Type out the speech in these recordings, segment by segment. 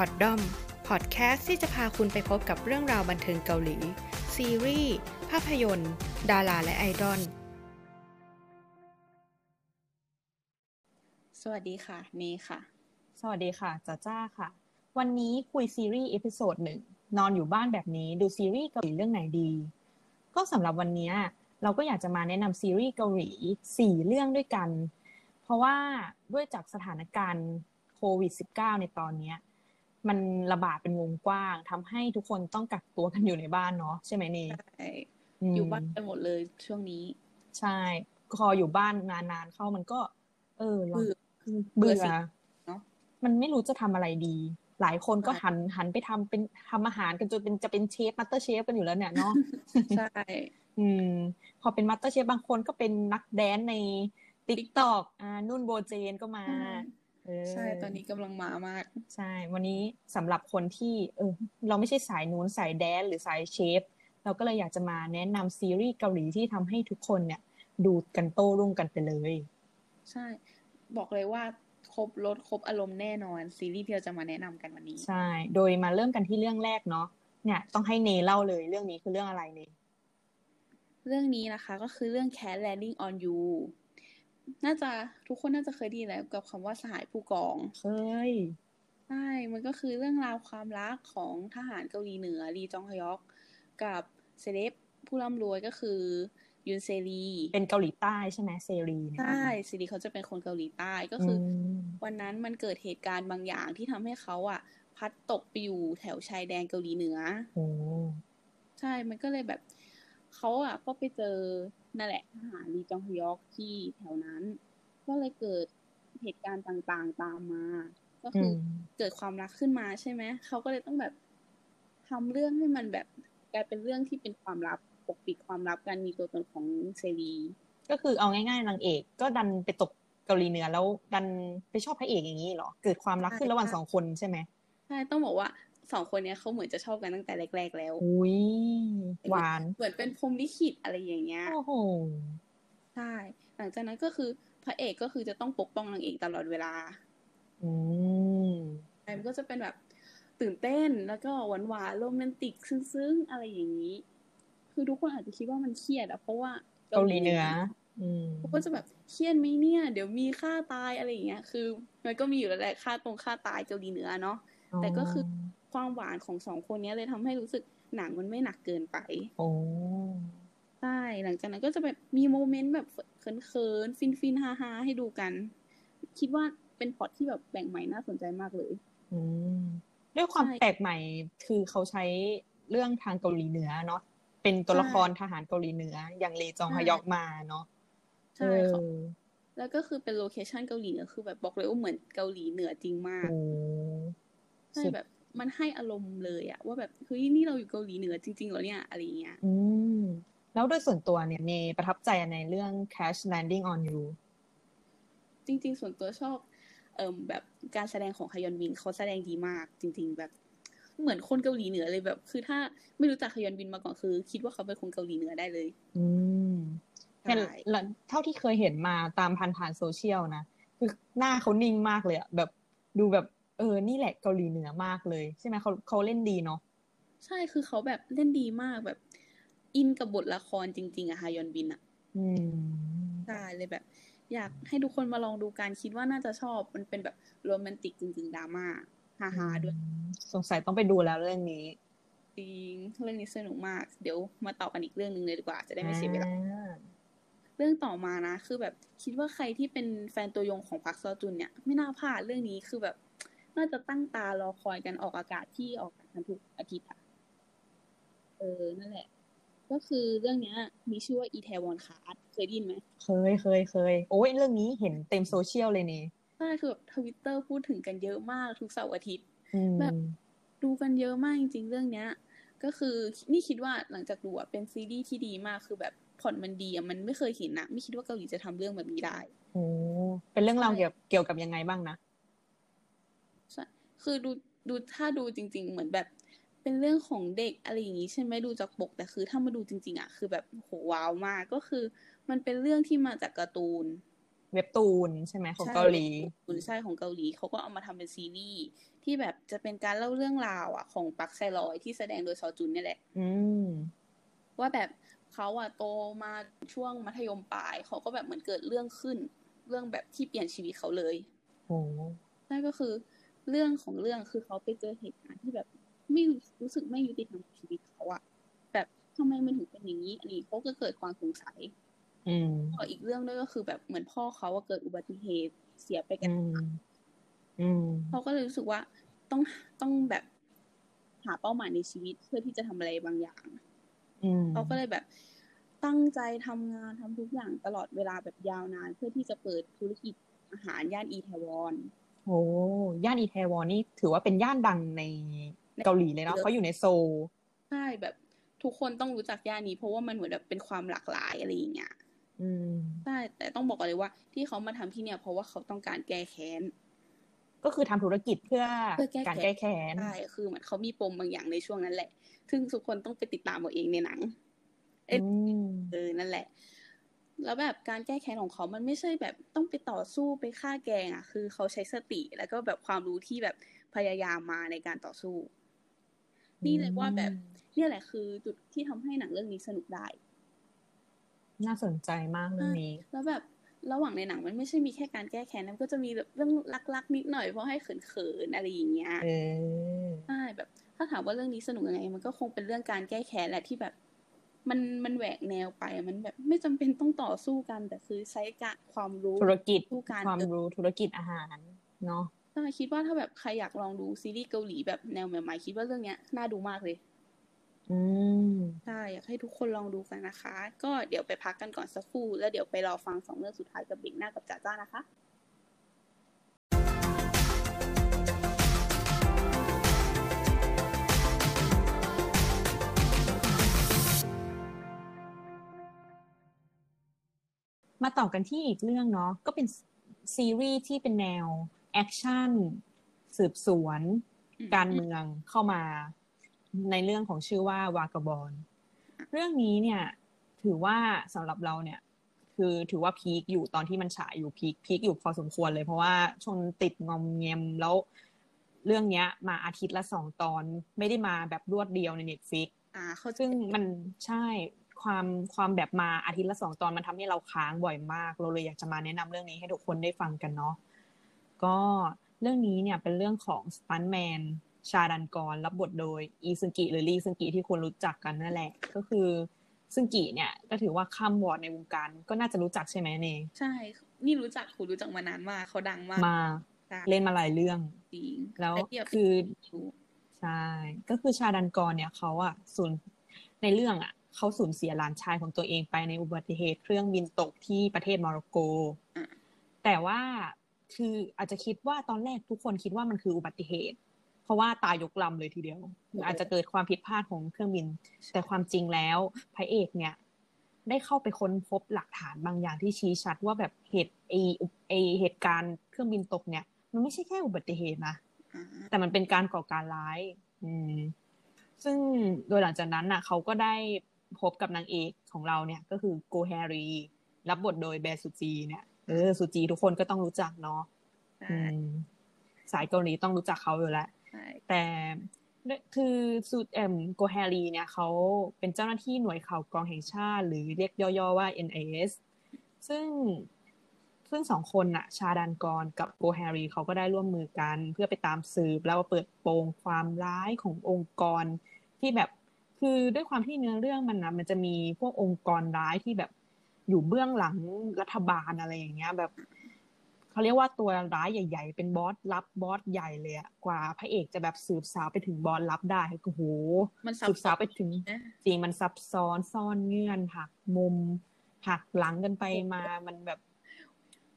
พอดดอมพอดแคสต์ที่จะพาคุณไปพบกับเรื่องราวบันเทิงเกาหลี ซีรีส์ ภาพยนตร์ ดาราและไอดอล สวัสดีค่ะ เมย์ค่ะ สวัสดีค่ะจ้าจ้าค่ะ วันนี้คุยซีรีส์ episode หนึ่งนอนอยู่บ้านแบบนี้ดูซีรีส์เกาหลีเรื่องไหนดี ก็สำหรับวันนี้เราก็อยากจะมาแนะนำซีรีส์เกาหลีสี่เรื่องด้วยกัน เพราะว่าด้วยจากสถานการณ์โควิด -19 ในตอนเนี้ย มันระบาดเป็นวงกว้างทำให้ทุกคนต้องกักตัวกันอยู่ในบ้านเนาะใช่ไหมเนใช่อยู่บ้านกันหมดเลยช่วงนี้ ใช่พออยู่บ้านนานๆเข้ามันก็ เออเราเบื่อเบื่อสิเนอะมันไม่รู้จะทำอะไรดี หลายคนก็หันหันไปทำเป็นทำอาหารกันจนเป็นจะเป็นเชฟมัตเตอร์เชฟกันอยู่แล้วเนี่ยเนาะใช่อืม พอเป็น MasterChef บางคนก็เป็นนัก dance ใน TikTok อ่านุ่นโบเจนก็มาเออ ใช่ตอนนี้กำลังมามาก ใช่ วันนี้สำหรับคนที่เออเราไม่ใช่สายนู้นสาย dance หรือสายเชฟ เราก็เลยอยากจะมาแนะนำซีรีส์เกาหลีที่ทำให้ทุกคนเนี่ย ดูกันโต้รุ่งกันไปเลย ใช่ บอกเลยว่าครบรสครบอารมณ์แน่นอน ซีรีส์ที่เราจะมาแนะนำกันวันนี้ ใช่ โดยมาเริ่มกันที่เรื่องแรกเนาะเนี่ย ต้องให้เนเล่าเลยเรื่องนี้คือเรื่องอะไรเนเรื่องนี้นะคะ ก็คือเรื่อง Cat Landing on You น่าจะทุกคนน่าจะเคยไดีแล้วกับคำว่าสหายผู้กองเคยใช่มันก็คือเรื่องราวความรักของทหารเกาหลีเหนือลีจองฮยอก กับเซเลบผู้ร่ำรวยก็คือยุนเซรี เป็นเกาหลีใต้ใช่ไหมเซรีเนี่ยใช่เซรีเขาจะเป็นคนเกาหลีใต้ก็คืออมวันนั้นมันเกิดเหตุการณ์บางอย่างที่ทำให้เขาอะ พัดตกไปอยู่แถวชายแดนเกาหลีเหนือโอ้ใช่มันก็เลยแบบเขาอะก็ไปเจอ นั่นแหละทหารลีจองฮยอกที่แถวนั้น ก็เลยเกิดเหตุการณ์ต่างๆตามมา ก็อืคือมเกิดความรักขึ้นมาใช่ไหมเขาก็เลยต้องแบบทำเรื่องให้มันแบบกลายเป็นเรื่องที่เป็นความลับปกปิดความลับการมีตัวตนของเซรีก็คือเอาง่ายๆนางเอก ก็ดันไปตกเกาหลีเหนือแล้วดันไปชอบพระเอกอย่างนี้เหรอเกิดความรักขึ้นระหว่างสองคนใช่ไหมใช่ต้องบอกว่าสองคนเนี้ยเขาเหมือนจะชอบกันตั้งแต่แรก ๆ แล้วอุ้ยห วาน เหมือนเป็นพรหมลิขิตอะไรอย่างเงี้ยโอ้โหใช่หลังจากนั้นก็คือพระเอกก็คือจะต้องปกป้องนางเอกตลอดเวลาอืมใช่มันก็จะเป็นแบบตื่นเต้นแล้วก็หวานหวานๆโรแมนติกซึ้งๆอะไรอย่างนี้ คือทุกคนอาจจะคิดว่ามันเครียดอะเพราะว่าเกาหลีเหนืออืมเขาก็จะแบบเครียดไหมเนี่ย เดี๋ยวมีฆ่าตายอะไรอย่างเงี้ย คือมันก็มีอยู่แล้วแหละฆ่าตรงฆ่าตายเกาหลีเหนือเนาะแต่ก็คือความหวานของสองคนเนี้ยเลยทำให้รู้สึก หนังมันไม่หนักเกินไปโอ้ใช่หลังจากนั้นก็จะแบบมีโมเมนต์แบบเขินๆ ฟินๆฮาๆให้ดูกัน คิดว่าเป็นพล็อตที่แบบแบ่งใหม่น่าสนใจมากเลย อืมด้วยความใช่แปลกใหม่คือเขาใช้เรื่องทางเกาหลีเหนือเนาะเป็นตัวละครทหารเกาหลีเหนือ อย่างเลจองฮยอกมาเนาะใช่เขาเออแล้วก็คือเป็นโลเคชันเกาหลีเหนือคือแบบบอกเลยว่าเหมือนเกาหลีเหนือจริงมากโอ้ใช่สุดแบบ มันให้อารมณ์เลยอะว่าแบบเฮ้ยนี่เราอยู่เกาหลีเหนือจริงๆเหรอเนี่ยอะไรอย่างเงี้ย อืม แล้วโดยส่วนตัวเนี่ยเนประทับใจในเรื่อง Cash Landing on You จริง ๆ ส่วนตัวชอบเอ่มแบบการแสดงของฮยอนบินเขาแสดงดีมาก จริง ๆ แบบเหมือนคนเกาหลีเหนือเลยแบบ คือถ้าไม่รู้จักฮยอนบินมาก่อนคือ คิดว่าเขาเป็นคนเกาหลีเหนือได้เลย อืมใช่เห็นแล้วเท่าที่เคยเห็นมาตามผ่านผ่านโซเชียลนะคือหน้าเขานิ่งมากเลยอะแบบดูแบบ เออ นี่แหละเกาหลีเหนือมากเลย ใช่ไหมเขาเขาเล่นดีเนาะใช่คือเขาแบบเล่นดีมากแบบ อินกับบทละครจริง ๆอะฮยอนบินอะอืมใช่เลยแบบ อยากให้ทุกคนมาลองดูกันคิดว่าน่าจะชอบมันเป็นแบบโรแมนติกจริงๆดราม่าฮาๆด้วยสงสัยต้องไปดูแล้วเรื่องนี้จริงเรื่องนี้สนุกมาก เดี๋ยวมาต่อกันอีกเรื่องหนึ่งเลยดีกว่า จะได้ไม่เสียเวลาอ่าเรื่องต่อมานะ คือแบบคิดว่าใครที่เป็นแฟนตัวยงของพักซอจุนเนี่ย ไม่น่าพลาดเรื่องนี้คือแบบ น่าจะตั้งตารอคอยกันออกอากาศที่ออกอากาศทุกอาทิตย์อะเออ นั่นแหละ ก็คือเรื่องเนี้ย มีชื่อว่าอิแทวอนคาร์ดเคยได้ยินไหม เคยเคยเคย โอ้ยเรื่องนี้เห็นเต็มโซเชียลเลยนี่ใช่คือแบบทวิตเตอร์พูดถึงกันเยอะมากทุกเสาร์อาทิตย์อืมแบบดูกันเยอะมากจริง ๆ เรื่องเนี้ย ก็คือนี่คิดว่าหลังจากดูอะเป็นซีรีส์ที่ดีมากคือแบบพล็อตมันดีอะมันไม่เคยเห็นนะไม่คิดว่าเกาหลีจะทำเรื่องแบบนี้ได้โอ้เป็นเรื่องราวใช่เกี่ยวเกี่ยวกับยังไงบ้างนะใช่ คือดูดูถ้าดูจริง ๆ เหมือนแบบ เป็นเรื่องของเด็กอะไรอย่างงี้ใช่ไหมดูจากปก แต่คือถ้ามาดูจริง ๆอะคือแบบโหว้าวมากก็คือ มันเป็นเรื่องที่มาจากการ์ตูน เว็บตูนใช่ไหมของใช่เกาหลีคุณใช่ของเกาหลีเขาก็เอามาทำเป็นซีรีส์ที่แบบจะเป็นการเล่าเรื่องราวอะ ของปักไซลอยที่แสดงโดยซอจุนเนี่ยแหละ อืมว่าแบบเขาอะโตมาช่วงมัธยมปลายเขาก็แบบเหมือนเกิดเรื่องขึ้น เรื่องแบบที่เปลี่ยนชีวิตเขาเลยโอ้นั่นก็คือ เรื่องของเรื่องคือเขาไปเจอเหตุการณ์ที่แบบไม่รู้สึกไม่ยุติธรรมกับชีวิตเขาอะแบบทำไมมันถึงเป็นอย่างนี้อันนี้เขาก็เกิดความสงสัยอืมก็อีกเรื่องด้วยก็คือแบบเหมือนพ่อเขาว่าเกิดอุบัติเหตุเสียไปกัอืนมอืมเขาก็เลยรู้สึกว่าต้องต้องแบบหาเป้าหมายในชีวิตเพื่อที่จะทำอะไรบางอย่างอืมเขาก็เลยแบบตั้งใจทำงานทำทุกอย่างตลอดเวลาแบบยาวนาน เพื่อที่จะเปิดธุรกิจอาหารย่านอีแทวอน โอ้ย่านอีแทวอนนี่ถือว่าเป็นย่านดังในเกาหลีเลยเนาะเพราะอยู่ในโซลใช่แบบทุกคนต้องรู้จักย่านนี้เพราะว่ามันเหมือนแบบเป็นความหลากหลายอะไรอย่างเงี้ยอืมใช่แต่ต้องบอกก่อนเลยว่า ที่เขามาทำที่เนี่ย เพราะว่าเขาต้องการแก้แค้นก็คือทำธุรกิจเพื่อเพื่อแก้แค้นการแก้แค้นใช่คือเหมือนเขามีปมบางอย่างในช่วงนั้นแหละ ซึ่งทุกคนต้องไปติดตามเอาเองในหนังเอ้ยอืมเออนั่นแหละ แล้วแบบการแก้แค้นของเขามันไม่ใช่แบบต้องไปต่อสู้ไปฆ่าแกงอะ คือเขาใช้สติแล้วก็แบบความรู้ที่แบบพยายามมาในการต่อสู้ นี่เลยว่าแบบเนี่ยแหละคือจุดที่ทำให้หนังเรื่องนี้สนุกได้ น่าสนใจมากเรื่องนี้ แล้วแบบระหว่างในหนังมันไม่ใช่มีแค่การแก้แค้นนะมันก็จะมีแบบเรื่องรักๆนิดหน่อยเพราะให้เขินๆอะไรอย่างเงี้ยเออใช่แบบ ถ้าถามว่าเรื่องนี้สนุกยังไง มันก็คงเป็นเรื่องการแก้แค้นแหละที่แบบ มันมันแหวกแนวไปอะมันแบบไม่จำเป็นต้องต่อสู้กัน แต่คือใช้การความรู้ธุรกิจสู้การความรู้ธุรกิจอาหารเนาะใช่คิดว่าถ้าแบบใครอยากลองดูซีรีส์เกาหลีแบบแนวใหม่ๆคิดว่าเรื่องเนี้ยน่าดูมากเลย อืมใช่อยากให้ทุกคนลองดูกันนะคะ ก็เดี๋ยวไปพักกันก่อนสักครู่แล้วเดี๋ยวไปรอฟังสองเรื่องสุดท้ายกับเบกหน้ากับจ๋าจ้านะคะ มาต่อกันที่อีกเรื่องเนาะก็เป็นซีรีส์ที่เป็นแนวแอคชั่นสืบสวนอืมการเมืองเข้ามาในเรื่องของชื่อว่า Vagabond เรื่องนี้เนี่ย ถือว่าสำหรับเราเนี่ย คือถือว่า peak อยู่ตอนที่มันฉายอยู่ peak peak อยู่พอสมควรเลย เพราะว่าชนติดงอมแงมแล้วเรื่องเนี้ย มาอาทิตย์ละสองตอน ไม่ได้มาแบบรวดเดียวใน Netflix อ่าเขาซึ่งมันใช่ ความความแบบมาอาทิตย์ละสองตอนมันทำให้เราค้างบ่อยมาก เราเลยอยากจะมาแนะนำเรื่องนี้ให้ทุกคนได้ฟังกันเนาะก็เรื่องนี้เนี่ยเป็นเรื่องของสตันแมนชาดันกรรับบทโดยอีซึงกิหรือลีซึงกิที่คนรู้จักกันนั่นแหละ ก็คือซึงกิเนี่ยก็ถือว่าข้ามวอร์ดในวงการก็น่าจะรู้จักใช่ไหมเนใช่ นี่รู้จักคุณรู้จักมานานมากเขาดังมากมาใช่เล่นมาหลายเรื่องจริงแล้วต่ที่บบคือดูใช่ก็คือชาดันกรเนี่ยเขาอะสูญในเรื่องอะ เขาสูญเสียหลานชายของตัวเองไปในอุบัติเหตุเครื่องบินตกที่ประเทศโมร็อกโก แต่ว่าคืออาจจะคิดว่าตอนแรกทุกคนคิดว่ามันคืออุบัติเหตุ เพราะว่าตายยกลำเลยทีเดียว อาจจะเกิดความผิดพลาดของเครื่องบิน แต่ความจริงแล้วพระเอกเนี่ย ได้เข้าไปค้นพบหลักฐานบางอย่างที่ชี้ชัดว่าแบบเหตุไอไอเหตุการณ์เครื่องบินตกเนี่ย มันไม่ใช่แค่อุบัติเหตุนะแต่มันเป็นการก่อการร้าย อืม ซึ่งโดยหลังจากนั้นน่ะ เขาก็ได้ พบกับนางเอกของเราเนี่ยก็คือโกแฮรีรับบทโดยแบร์ซูจีเนี่ยเออสุจีทุกคนก็ต้องรู้จักเนาะใช่อืมสายเกาหลีต้องรู้จักเขาอยู่แล้วใช่แต่คือสุดเอ็มโกแฮรีเนี่ยเขาเป็นเจ้าหน้าที่หน่วยข่าวกรองแห่งชาติ หรือเรียกย่อๆว่า NIS ซึ่งซึ่งสองคนน่ะ ชาดันกรกับโกแฮรีเขาก็ได้ร่วมมือกัน เพื่อไปตามสืบแล้วเปิดโปงความร้ายขององค์กรที่แบบ คือด้วยความที่เนื้อเรื่องมันนะมันจะมีพวกองค์กรร้ายที่แบบอยู่เบื้องหลังรัฐบาลอะไรอย่างเงี้ย แบบเขาเรียกว่าตัวร้ายใหญ่ ๆ เป็นบอสลับบอสใหญ่เลยอะกว่าพระเอกจะแบบสืบสาวไปถึงบอสลับได้โอ้โหมันซัสืบบสาวไปถึงนะจริงมันซับซ้อนซ่อนเงื่อนหักมุมหักหลังกันไปมามันแบบ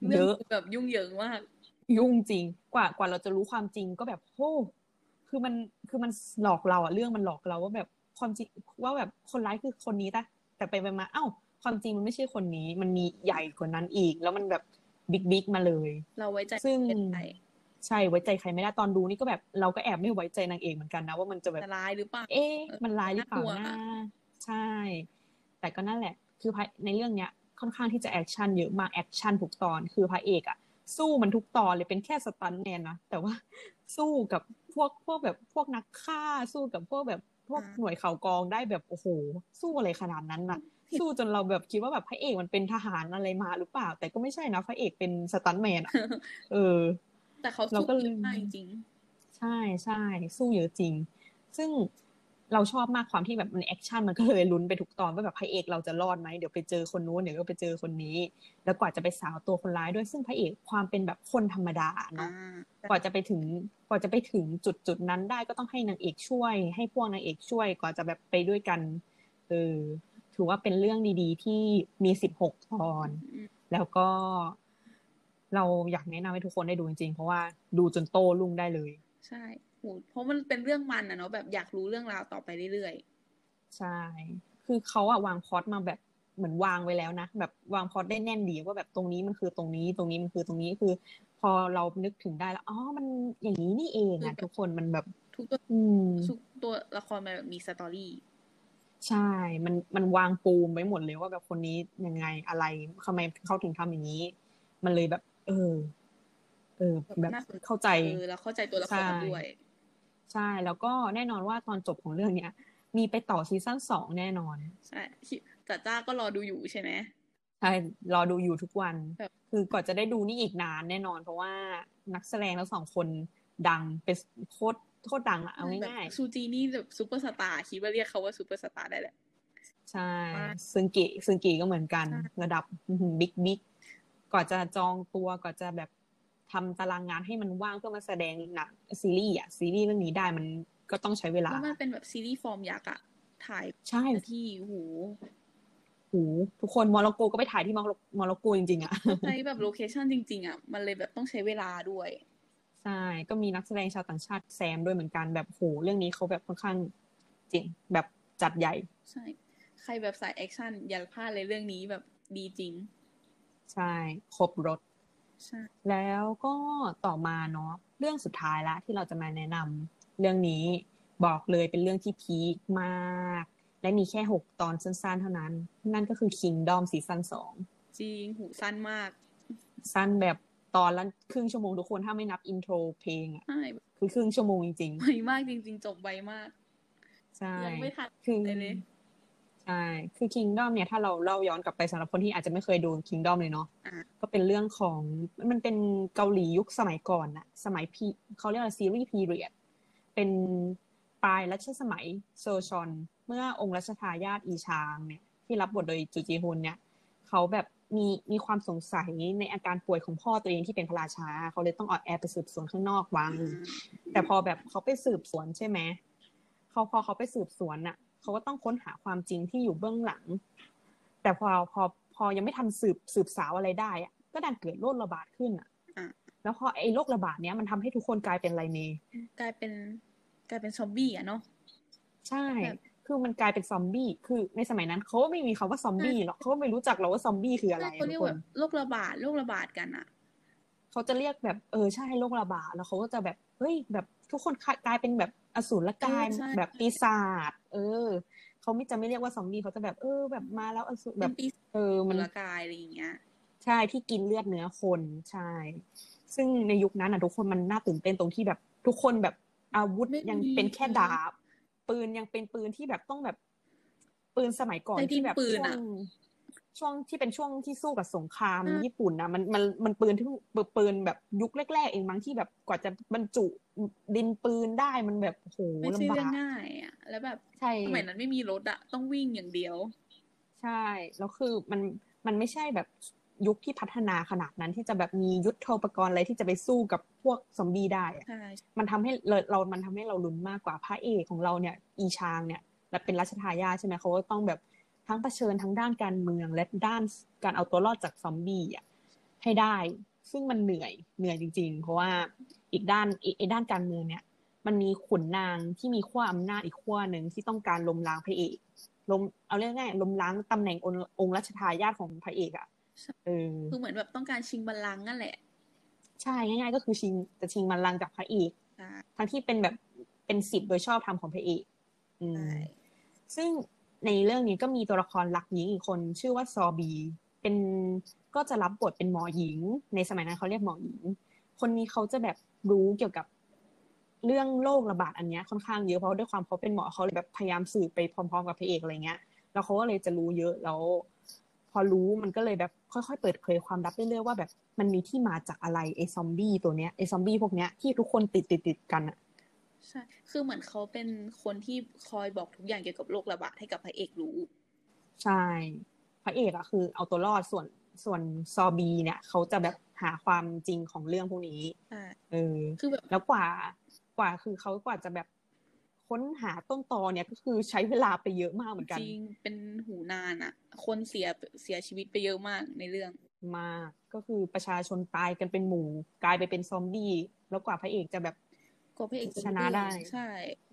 เยเรื่องอะแบบยุ่งเหยิงมากยุ่งจริง กว่ากว่าเราจะรู้ความจริงก็แบบโอ้คือมันคือมันหลอกเราอะเรื่องมันหลอกเราว่าแบบ ความจริงว่าแบบคนร้ายคือคนนี้แต่แต่ไปไปมา เอ้า ความจริงมันไม่ใช่คนนี้ มันมีใหญ่กว่านั้นอีก แล้วมันแบบบิ๊กบิ๊กมาเลย เราไว้ใจซึ่งเป็นไปใช่ไว้ใจใครไม่ได้ตอนดูนี่ก็แบบเราก็แอบไม่ไว้ใจนางเอกเหมือนกันนะว่ามันจะแบบจะร้ายหรือเปล่าเอ๊ะมันร้ายหรือเปล่าน่ากลัวนะอะใช่ แต่ก็นั่นแหละ คือพระเอกในเรื่องเนี้ยค่อนข้างที่จะแอคชั่นเยอะมากแอคชั่นทุกตอนคือพระเอกอะสู้มันทุกตอนเลยเป็นแค่สตันท์แมนนะแต่ว่าสู้กับพวกพวกแบบพวกนักฆ่าสู้กับพวกแบบ พวกอ่าหน่วยข่าวกรองได้แบบโอ้โห สู้อะไรขนาดนั้นน่ะ สู้จนเราแบบคิดว่าแบบพระเอกมันเป็นทหารอะไรมาหรือเปล่า แต่ก็ไม่ใช่นะพระเอกเป็นสตันท์แมนอะเออ แต่เขาเราสู้ก็เยอะมากจริงใช่ใช่สู้เยอะจริง ซึ่ง เราชอบมากความที่แบบมันแอคชั่นมันก็เลยลุ้นไปทุกตอนว่าแบบพระเอกเราจะรอดไหมเดี๋ยวไปเจอคนนู้นเดี๋ยวก็ไปเจอคนนี้ แล้วกว่าจะไปสาวตัวคนร้ายด้วยซึ่งพระเอกความเป็นแบบคนธรรมดาๆอ่าเนาะกว่าจะไปถึงกว่าจะไปถึงจุดจุดนั้นได้ก็ต้องให้นางเอกช่วย ให้พวกนางเอกช่วย กว่าจะแบบไปด้วยกันเออถือว่าเป็นเรื่องดีๆ ที่มีสิบหกตอนอืมแล้วก็เราอยากแนะนำให้ทุกคนได้ดูจริงๆเพราะว่าดูจนโตลุ่งได้เลย ใช่ โหเพราะมันเป็นเรื่องมันอะเนาะแบบอยากรู้เรื่องราวต่อไปเรื่อยใช่ คือเขาอะวางพล็อตมาแบบเหมือนวางไว้แล้วนะแบบวางพล็อตได้แน่นดีว่าแบบตรงนี้มันคือตรงนี้ ตรงนี้มันคือตรงนี้คือ พอเรานึกถึงได้แล้วอ๋อมันอย่างนี้นี่เองอะทุกคนมันแบบๆทุกตัวอืมทุกตัวละครมันแบบมีสตอรี่ใช่ มันมันวางปูมไว้หมดเลยว่าแบบคนนี้ยังไงอะไรทำไมเขาถึงทำอย่างนี้ มันเลยแบบ เออ เออ แบบน่าสนใจเข้าใจเออแล้วเข้าใจตัวละครใช่ด้วย ใช่แล้วก็แน่นอนว่าตอนจบของเรื่องเนี้ยมีไปต่อซีซั่นสองแน่นอน ใช่จ่าจ้าก็รอดูอยู่ใช่ไหมใช่รอดูอยู่ทุกวันแบบคือก่อนจะได้ดูนี่อีกนานแน่นอน เพราะว่านักแสดงทั้งสองคนดังเป็นโคตรโคตรดังอะเอาง่ายแบบซูจีนี่แบบซูเปอร์สตาร์คิดว่าเรียกเขาว่าซูเปอร์สตาร์ได้แหละๆใช่มากซึงกิซึงกิก็เหมือนกันใช่ระดับบิ๊กบิ๊กก่อนจะจองตัวก่อนจะแบบ ทำตารางงานให้มันว่างเพื่อมาแสดงหนังซีรีส์อะซีรีส์เรื่องนี้ได้มันก็ต้องใช้เวลาแล้วมันเป็นแบบซีรีส์ฟอร์มยักษ์อะถ่ายใช่ที่โอ้โหโหทุกคนมอร็อกโกก็ไปถ่ายที่มอร็อกมอร็อกโกจริงๆอะใช้แบบโลเคชั่นจริง ๆอะมันเลยแบบต้องใช้เวลาด้วยใช่ก็มีนักแสดงชาวต่างชาติแซมด้วยเหมือนกันแบบโหเรื่องนี้เขาแบบค่อนข้างจริงแบบจัดใหญ่ใช่ใครแบบสายแอคชั่นอย่าพลาดเลยเรื่องนี้แบบดีจริง ใช่ ครบรสใช่ แล้วก็ต่อมาเนาะเรื่องสุดท้ายละที่เราจะมาแนะนำเรื่องนี้บอกเลยเป็นเรื่องที่พีคมาก และมีแค่หกตอนสั้นๆ เท่านั้น นั่นก็คือ Kingdom ซีซั่นสองจริงหูสั้นมาก สั้นแบบตอนละครึ่งชั่วโมงทุกคนถ้าไม่นับอินโทรเพลงอะใช่คือครึ่งชั่วโมงจริงไวมากจริง ๆ จบไวมากๆใช่ยังไม่ทันคือเลยเลย ใช่คือ Kingdom เนี่ยถ้าเราเล่าย้อนกลับไปสำหรับคนที่อาจจะไม่เคยดู Kingdom เลยเนาะอะก็เป็นเรื่องของมันเป็นเกาหลียุคสมัยก่อนน่ะสมัยพีเขาเรียกว่าซีรีส์พีเรียดเป็นปลายรัชสมัยโซชอน เมื่อองค์รัชทายาทอีชางเนี่ยที่รับบทโดยจูจีฮุนเนี่ยเขาแบบมีมีความสงสัยในอาการป่วยของพ่อตัวเองที่เป็นพระราชา เขาเลยต้องออกแอร์ไปสืบสวนข้างนอกวัง แต่พอแบบเขาไปสืบสวนใช่ไหมเขาพอเขาไปสืบสวนน่ะ เขาก็ต้องค้นหาความจริงที่อยู่เบื้องหลัง แต่พอพอพอยังไม่ทันสืบสืบสาวอะไรได้อะก็ดันเกิดโรคระบาดขึ้นอะอะแล้วพอไอ้โรคระบาดเนี้ยมันทำให้ทุกคนกลายเป็นอะไรเนกลายเป็นกลายเป็นซอมบี้อะเนาะใช่แบบคือมันกลายเป็นซอมบี้คือในสมัยนั้นเขาก็ไม่มีคำว่าซอมบี้หรอกเขาก็ไม่รู้จักหรอกว่าซอมบี้คืออะไรใช่เขาทุเรียกกคแบนบโรคระบาดโรคระบาดกันอะเขาจะเรียกแบบเออใช่โรคระบาดแล้วเขาก็จะแบบเฮ้ยแบบทุกคนกลายเป็นแบบอสูรกายใช่แบบปีศาจเออเขาไม่จะไม่เรียกว่าซอมบี้เขาจะแบบเออ แบบมาแล้วอสูรเป็แบนบปีศาจเออมันละกายอะไรอย่างเงี้ย ใช่ที่กินเลือดเนื้อคนใช่ ซึ่งในยุคนั้นอะทุกคนมันน่าตื่นเต้นตรงที่แบบ ทุกคนแบบอาวุธไม่มียังเป็นแค่ดาบ ปืนยังเป็นปืนที่แบบต้องแบบ ปืนสมัยก่อนใช้ดินที่แบบปืนช่วอะง ช่วงที่เป็นช่วงที่สู้กับสงครามอ่าญี่ปุ่นนะมันมันมันปืนที่ปืนแบบยุคแรกๆเองมั้งที่แบบกว่าจะบรรจุดินปืนได้มันแบบโหไม่ใช่ลำบาเรื่องกง่ายอะแล้วแบบใช่สมัยนั้นไม่มีรถอะต้องวิ่งอย่างเดียว ใช่แล้วคือมันมันไม่ใช่แบบยุคที่พัฒนาขนาดนั้นที่จะแบบมียุทโธปกรณ์อะไรที่จะไปสู้กับพวกซอมบี้ได้อะใช่มันทำให้เราเรา มันทำให้เราลุ้นมากกว่าพระเอกของเราเนี่ย อีชางเนี่ย และเป็นรัชทายาทใช่ไหมเขาก็ต้องแบบ ทั้งเผชิญทั้งด้านการเมือง และด้านการเอาตัวรอดจากซอมบี้อะให้ได้ ซึ่งมันเหนื่อยเหนื่อยจริง ๆ เพราะว่าอีกด้านอีกไอ้ด้านการเมืองเนี่ย มันมีขุนนางที่มีขั้วอำนาจอีกขั้วหนึ่งที่ต้องการล้มล้างพระเอกล้มเอาเรียกง่ายๆล้มล้างตำแหน่งองค์องค์รัชทายาทของพระเอกอะเออคือเหมือนแบบต้องการชิงบัลลังก์นั่นแหละ ใช่ง่าย ๆ ก็คือชิงจะชิงบัลลังก์จากพระเอกใช่ทั้งที่เป็นแบบเป็นสิทธิ์โดยชอบธรรมของพระเอกอืมใช่ซึ่ง ในเรื่องนี้ก็มีตัวละครหลักหญิงอีกคน ชื่อว่าซอบี เป็นก็จะรับบทเป็นหมอหญิง ในสมัยนั้นเขาเรียกหมอหญิง คนนี้เขาจะแบบรู้เกี่ยวกับเรื่องโรคระบาดอันนี้ค่อนข้างเยอะเพราะด้วยความเขาเป็นหมอเขาเลยแบบพยายามสืบไปพร้อมๆกับพระเอกอะไรเงี้ย แล้วเขาก็เลยจะรู้เยอะแล้ว พอรู้มันก็เลยแบบค่อยๆเปิดเผยความลับเรื่อยๆว่าแบบมันมีที่มาจากอะไรไอ้ซอมบี้ตัวเนี้ยไอ้ซอมบี้พวกเนี้ยที่ทุกคนติดติดติดกันอะ ใช่ คือเหมือนเขาเป็นคนที่คอยบอกทุกอย่างเกี่ยวกับโรคระบาดให้กับพระเอกรู้ ใช่ พระเอกอะคือ เอาตัวรอดส่วนส่วนซอบีเนี่ยเขาจะแบบหาความจริงของเรื่องพวกนี้ใช่เออคือแบบแล้วกว่ากว่าคือเขากว่าจะแบบค้นหาต้นตอเนี่ยก็คือใช้เวลาไปเยอะมากเหมือนกัน จริง เป็นหูนานอะคนเสียเสียชีวิตไปเยอะมากในเรื่อง มาก ก็คือประชาชนตายกันเป็นหมู่ กลายไปเป็นซอมบี้ แล้วกว่าพระเอกจะแบบ ก็พระเอกจชนะได้ใช่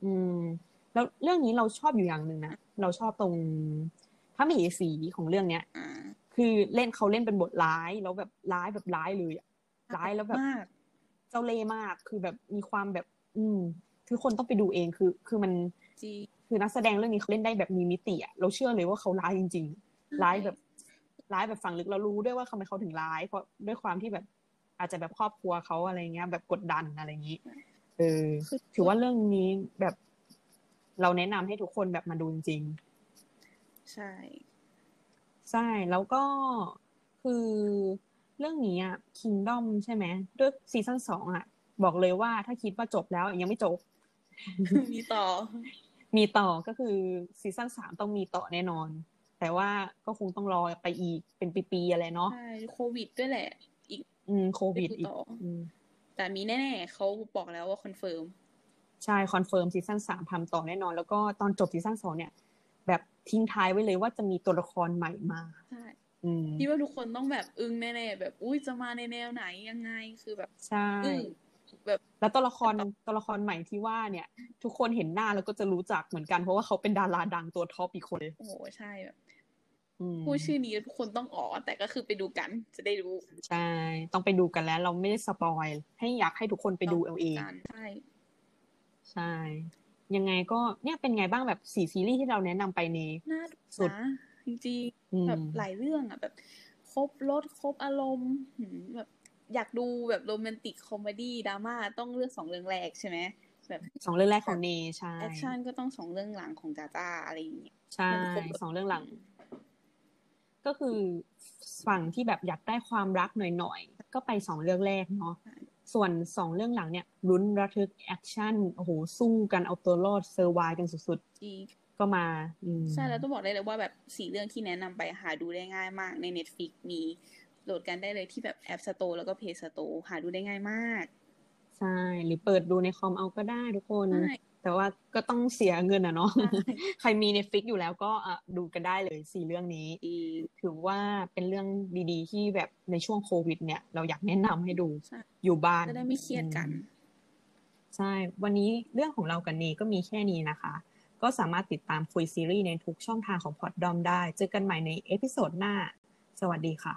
อืม แล้วเรื่องนี้เราชอบอยู่อย่างหนึ่งนะเราชอบตรงพระมเหสีของเรื่องเนี้ยอ่าคือเล่นเขาเล่นเป็นบทร้ายแล้วแบบร้ายแบบร้ายเลยอะร้ายแล้วแบบมากเจ้าเล่ห์มากคือแบบมีความแบบ อืมคือคนต้องไปดูเองคือ คือมันจริงคือนักแสดงเรื่องนี้เขาเล่นได้แบบมีมิติอะเราเชื่อเลยว่าเขาร้ายจริง ๆ ร้ายแบบร้ายแบบฝังลึกเรารู้ด้วยว่าทำไมเขาถึงร้าย เพราะด้วยความที่แบบอาจจะแบบครอบครัวเขาอะไรเงี้ยแบบกดดันอะไรอย่างนี้ เออคือถือว่าเรื่องนี้แบบเราแนะนำให้ทุกคนแบบมาดูจริง ใช่ๆใช่ แล้วก็คือเรื่องนี้อะ Kingdom ใช่ไหมด้วยซีซั่นสองอะบอกเลยว่าถ้าคิดว่าจบแล้วยังไม่จบ มีต่อ มีต่อก็คือซีซั่นสามต้องมีต่อแน่นอน แต่ว่าก็คงต้องรอไปอีกเป็นปีๆอะไรเนาะใช่โควิดด้วยแหละ อีก อืมโควิดอีกได้ดูต่ออืม แต่มีแน่ๆเขาบอกแล้วว่าคอนเฟิร์มใช่คอนเฟิร์มซีซั่นสามทำต่อแน่นอน แล้วก็ตอนจบซีซั่นสองเนี่ย แบบทิ้งท้ายไว้เลยว่าจะมีตัวละครใหม่มาใช่อืมที่ว่าทุกคนต้องแบบอึ้งแน่ๆแบบอุ้ยจะมาในแนวไหนยังไงคือแบบใช่อึ้งแบบแล้วตัวละครตัวละครใหม่ที่ว่าเนี่ย ทุกคนเห็นหน้าแล้วก็จะรู้จักเหมือนกันเพราะว่าเขาเป็นดาราดังตัวท็อปอีกคนเลยโอ้โหใช่แบบอืม พูดชื่อนี้ทุกคนต้องอ๋อแต่ก็คือไปดูกัน จะได้รู้ ใช่ ต้องไปดูกันแล้ว เราไม่ได้สปอย ให้อยากให้ทุกคนไปดูเอาเองกันใช่ ใช่ ยังไงก็เนี่ยเป็นไงบ้างแบบสี่ซีรีส์ที่เราแนะนำไปในน่าดูสุดนะจริงอืมๆแบบหลายเรื่องอะแบบ ครบรสครบอารมณ์หืมแบบอยากดูแบบโรแมนติกคอมเมดี้ดราม่าต้องเลือกสองเรื่องแรกใช่ไหมแบบสองเรื่องแรกของเนใช่แอคชั่นก็ต้องสองเรื่องหลังของจ้าจ้าอะไรอย่างเงี้ยใช่มันครบรสสองเรื่องหลัง ก็คือฝั่งที่แบบอยากได้ความรักหน่อยๆ ก็ไปสองเรื่องแรกเนาะส่วนสองเรื่องหลังเนี่ยลุ้นระทึกแอคชั่นโอ้โหสู้กันเอาตัวรอด survive กันสุดจริงๆก็มาอืมใช่แล้วต้องบอกได้เลยว่าแบบสี่เรื่องที่แนะนำไปหาดูได้ง่ายมากใน Netflix มีโหลดกันได้เลยที่แบบ App Store แล้วก็ Play Store หาดูได้ง่ายมาก ใช่ หรือเปิดดูในคอมเอาก็ได้ทุกคนใช่ แต่ว่าก็ต้องเสียเงินอะเนาะใช่ใครมี Netflix อยู่แล้วก็อะดูกันได้เลยสี่เรื่องนี้ดีถือว่าเป็นเรื่องดีๆ ที่แบบในช่วงโควิด เนี่ย เราอยากแนะนำให้ดูใช่อยู่บ้านจะได้ไม่เครียดกันใช่ วันนี้เรื่องของเรากันนี้ก็มีแค่นี้นะคะ ก็สามารถติดตามคุยซีรีส์ในทุกช่องทางของพอดดอมได้ เจอกันใหม่ใน episode หน้า สวัสดีค่ะ